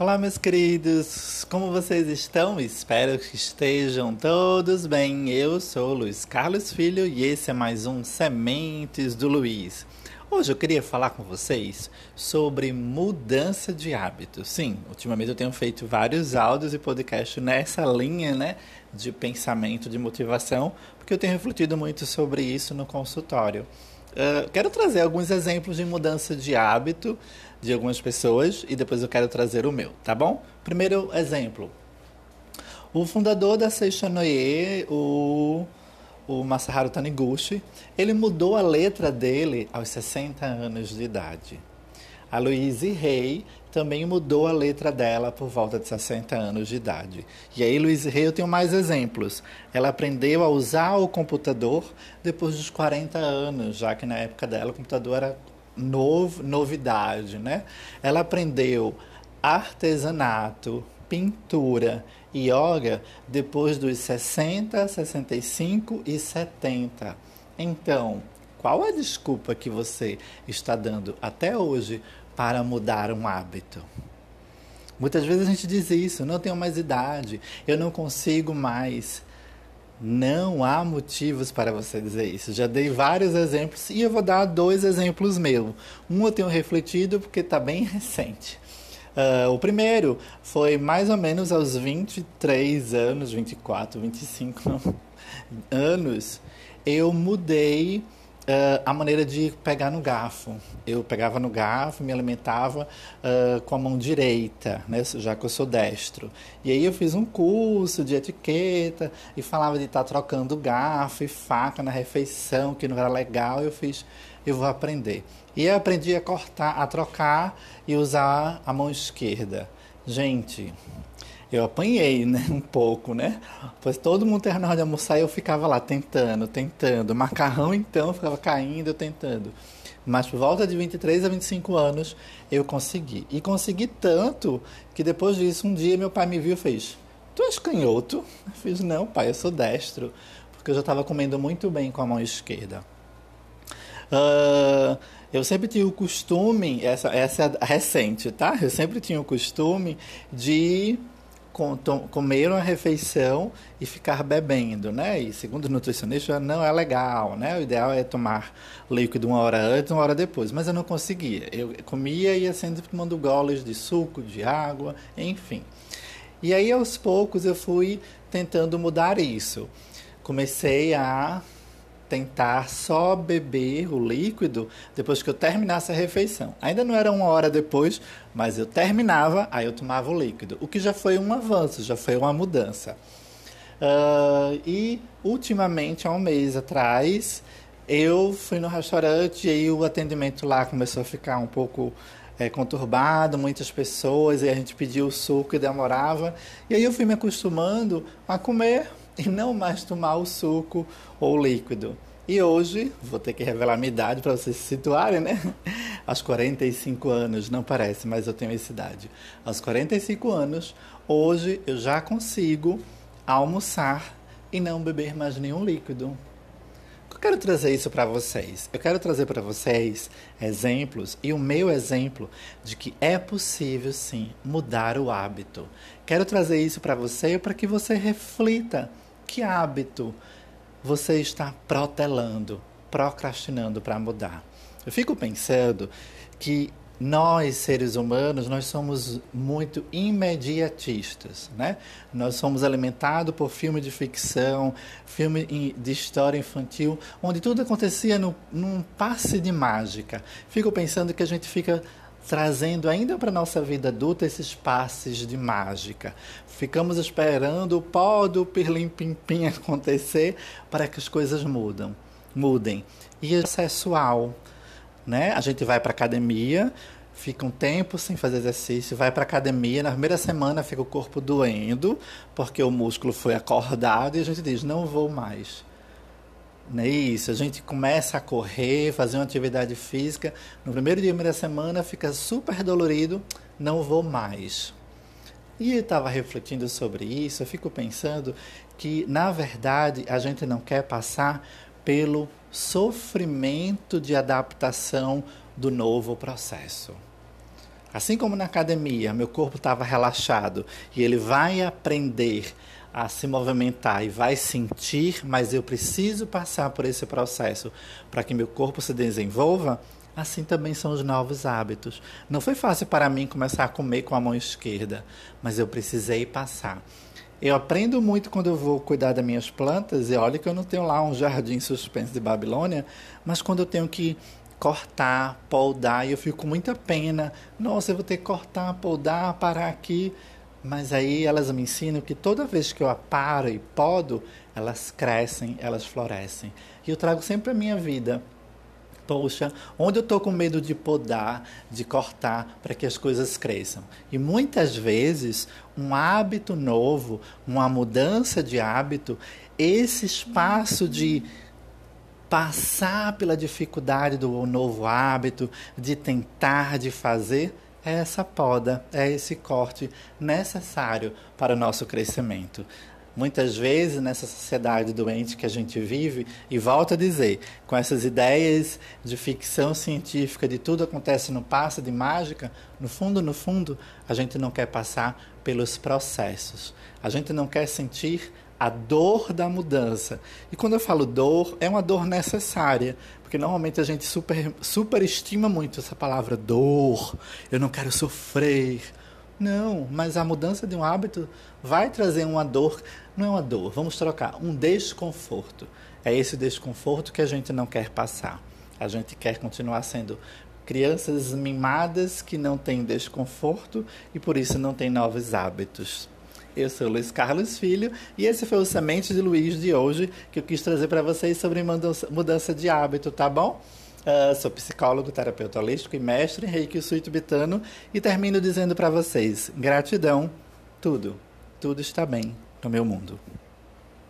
Olá, meus queridos, como vocês estão? Espero que estejam todos bem. Eu sou Luiz Carlos Filho e esse é mais um Sementes do Luiz. Hoje eu queria falar com vocês sobre mudança de hábitos. Sim, ultimamente eu tenho feito vários áudios e podcasts nessa linha, né, de pensamento, de motivação, porque eu tenho refletido muito sobre isso no consultório. Uh, quero trazer alguns exemplos de mudança de hábito de algumas pessoas e depois eu quero trazer o meu, tá bom? Primeiro exemplo. O fundador da Seishanoye, o, o Masaharu Taniguchi, ele mudou a letra dele aos 60 anos de idade. A Louise Hay também mudou a letra dela por volta de 60 anos de idade. E aí, Louise Hay, eu tenho mais exemplos. Ela aprendeu a usar o computador depois dos 40 anos, já que na época dela o computador era novo, novidade, né? Ela aprendeu artesanato, pintura e yoga depois dos 60, 65 e 70. Então, qual a desculpa que você está dando até hoje para mudar um hábito? Muitas vezes a gente diz isso, não tenho mais idade, eu não consigo mais. Não há motivos para você dizer isso. Já dei vários exemplos e eu vou dar dois exemplos meus. Um eu tenho refletido porque está bem recente. Uh, o primeiro foi mais ou menos aos 23 anos, 24, 25 não, anos, eu mudei uh, a maneira de pegar no garfo. Eu pegava no garfo, me alimentava uh, com a mão direita, né, já que eu sou destro. E aí eu fiz um curso de etiqueta e falava de estar tá trocando garfo e faca na refeição, que não era legal. Eu fiz, eu vou aprender. E eu aprendi a cortar, a trocar e usar a mão esquerda. Gente, eu apanhei, né, um pouco, né? Pois todo mundo terminava de almoçar e eu ficava lá tentando, tentando. Macarrão, então, ficava caindo, tentando. Mas por volta de 23 a 25 anos eu consegui. E consegui tanto que depois disso, um dia meu pai me viu e fez: Tu és canhoto? Eu fiz: Não, pai, eu sou destro. Porque eu já estava comendo muito bem com a mão esquerda. Uh, eu sempre tinha o costume, essa, essa é recente, tá? Eu sempre tinha o costume de comer uma refeição e ficar bebendo, né? E segundo o nutricionista não é legal, né? O ideal é tomar líquido uma hora antes, uma hora depois, mas eu não conseguia. Eu comia e ia sempre tomando goles de suco, de água, enfim. E aí aos poucos eu fui tentando mudar isso. Comecei a tentar só beber o líquido depois que eu terminasse a refeição. Ainda não era uma hora depois, mas eu terminava, aí eu tomava o líquido, o que já foi um avanço, já foi uma mudança. Uh, e ultimamente, há um mês atrás, eu fui no restaurante e aí o atendimento lá começou a ficar um pouco é, conturbado, muitas pessoas, e a gente pediu o suco e demorava. E aí eu fui me acostumando a comer e não mais tomar o suco ou o líquido. E hoje, vou ter que revelar minha idade para vocês se situarem, né? Aos 45 anos, não parece, mas eu tenho essa idade. Aos 45 anos, hoje eu já consigo almoçar e não beber mais nenhum líquido. Eu quero trazer isso para vocês. Eu quero trazer para vocês exemplos e o meu exemplo de que é possível sim mudar o hábito. Quero trazer isso para você para que você reflita que hábito você está protelando, procrastinando para mudar. Eu fico pensando que nós, seres humanos, nós somos muito imediatistas, né? Nós somos alimentados por filme de ficção, filme de história infantil, onde tudo acontecia no, num passe de mágica. Fico pensando que a gente fica trazendo ainda para nossa vida adulta esses passes de mágica. Ficamos esperando o pó do pirlim-pim-pim acontecer para que as coisas mudam, mudem. E é sexual, né? A gente vai para academia, fica um tempo sem fazer exercício, vai para academia, na primeira semana fica o corpo doendo, porque o músculo foi acordado e a gente diz: "Não vou mais". Não é isso, a gente começa a correr, fazer uma atividade física, no primeiro dia da semana fica super dolorido, não vou mais. E eu estava refletindo sobre isso, eu fico pensando que, na verdade, a gente não quer passar pelo sofrimento de adaptação do novo processo. Assim como na academia, meu corpo estava relaxado e ele vai aprender a se movimentar e vai sentir, mas eu preciso passar por esse processo para que meu corpo se desenvolva. Assim também são os novos hábitos. Não foi fácil para mim começar a comer com a mão esquerda, mas eu precisei passar. Eu aprendo muito quando eu vou cuidar das minhas plantas, e olha que eu não tenho lá um jardim suspenso de Babilônia, mas quando eu tenho que cortar, podar, e eu fico com muita pena. Nossa, eu vou ter que cortar, podar, parar aqui. Mas aí elas me ensinam que toda vez que eu paro e podo, elas crescem, elas florescem. E eu trago sempre a minha vida. Poxa, onde eu estou com medo de podar, de cortar, para que as coisas cresçam? E muitas vezes, um hábito novo, uma mudança de hábito, esse espaço de passar pela dificuldade do novo hábito, de tentar, de fazer, é essa poda, é esse corte necessário para o nosso crescimento. Muitas vezes, nessa sociedade doente que a gente vive, e volto a dizer, com essas ideias de ficção científica, de tudo acontece no passo, de mágica, no fundo, no fundo, a gente não quer passar pelos processos. A gente não quer sentir a dor da mudança. E quando eu falo dor, é uma dor necessária, porque normalmente a gente super, superestima muito essa palavra dor. Eu não quero sofrer. Não, mas a mudança de um hábito vai trazer uma dor, não é uma dor, vamos trocar, um desconforto. É esse desconforto que a gente não quer passar. A gente quer continuar sendo crianças mimadas que não têm desconforto e por isso não têm novos hábitos. Eu sou Luiz Carlos Filho e esse foi o Semente de Luiz de hoje que eu quis trazer para vocês sobre mudança de hábito, tá bom? Uh, sou psicólogo, terapeuta holístico e mestre em Reiki Sul tibetano e termino dizendo para vocês: gratidão, tudo, tudo está bem no meu mundo.